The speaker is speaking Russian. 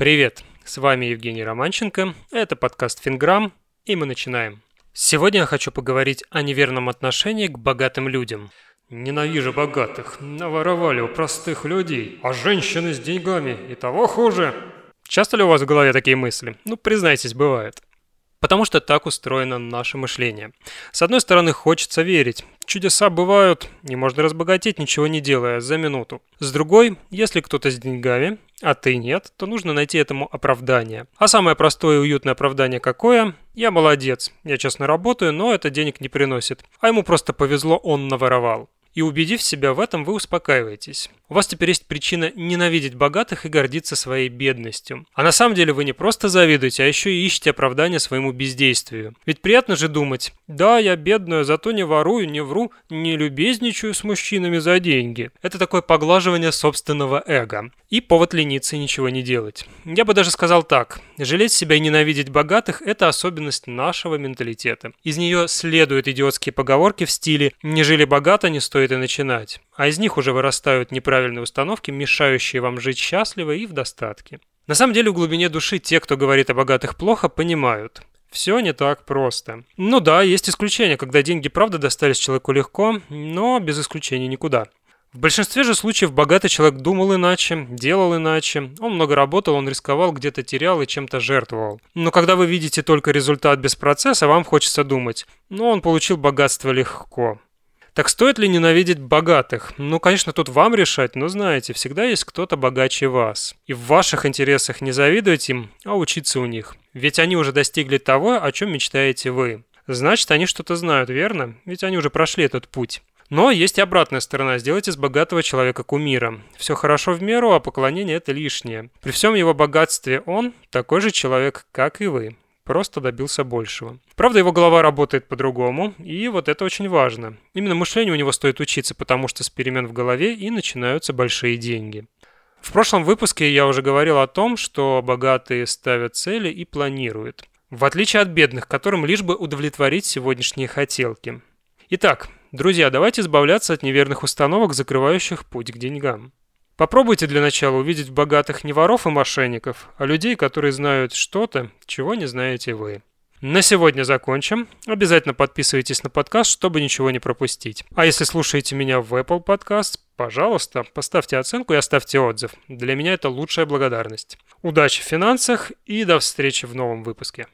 Привет, с вами Евгений Романченко, это подкаст «Финграмм», и мы начинаем. Сегодня я хочу поговорить о неверном отношении к богатым людям. Ненавижу богатых, наворовали у простых людей, а женщины с деньгами и того хуже. Часто ли у вас в голове такие мысли? Ну, признайтесь, бывает. Потому что так устроено наше мышление. С одной стороны, хочется верить. Чудеса бывают, и можно разбогатеть, ничего не делая, за минуту. С другой, если кто-то с деньгами, а ты нет, то нужно найти этому оправдание. А самое простое и уютное оправдание какое? Я молодец, я честно работаю, но это денег не приносит. А ему просто повезло, он наворовал. И убедив себя в этом, вы успокаиваетесь. У вас теперь есть причина ненавидеть богатых и гордиться своей бедностью. А на самом деле вы не просто завидуете, а еще и ищете оправдание своему бездействию. Ведь приятно же думать, да, я бедная, зато не ворую, не вру, не любезничаю с мужчинами за деньги. Это такое поглаживание собственного эго. И повод лениться и ничего не делать. Я бы даже сказал так. Жалеть себя и ненавидеть богатых – это особенность нашего менталитета. Из нее следуют идиотские поговорки в стиле «не жили богато, не стоит и начинать». А из них уже вырастают неправильные установки, мешающие вам жить счастливо и в достатке. На самом деле в глубине души те, кто говорит о богатых плохо, понимают. Все не так просто. Ну да, есть исключения, когда деньги правда достались человеку легко, но без исключений никуда. В большинстве же случаев богатый человек думал иначе, делал иначе. Он много работал, он рисковал, где-то терял и чем-то жертвовал. Но когда вы видите только результат без процесса, вам хочется думать, ну он получил богатство легко. Так стоит ли ненавидеть богатых? Ну, конечно, тут вам решать, но знаете, всегда есть кто-то богаче вас. И в ваших интересах не завидовать им, а учиться у них. Ведь они уже достигли того, о чем мечтаете вы. Значит, они что-то знают, верно? Ведь они уже прошли этот путь. Но есть и обратная сторона. Сделайте из богатого человека кумира. Все хорошо в меру, а поклонение – это лишнее. При всем его богатстве он такой же человек, как и вы. Просто добился большего. Правда, его голова работает по-другому, и вот это очень важно. Именно мышлению у него стоит учиться, потому что с перемен в голове и начинаются большие деньги. В прошлом выпуске я уже говорил о том, что богатые ставят цели и планируют. В отличие от бедных, которым лишь бы удовлетворить сегодняшние хотелки. Итак, Друзья, давайте избавляться от неверных установок, закрывающих путь к деньгам. Попробуйте для начала увидеть в богатых не воров и мошенников, а людей, которые знают что-то, чего не знаете вы. На сегодня закончим. Обязательно подписывайтесь на подкаст, чтобы ничего не пропустить. А если слушаете меня в Apple Podcast, пожалуйста, поставьте оценку и оставьте отзыв. Для меня это лучшая благодарность. Удачи в финансах и до встречи в новом выпуске.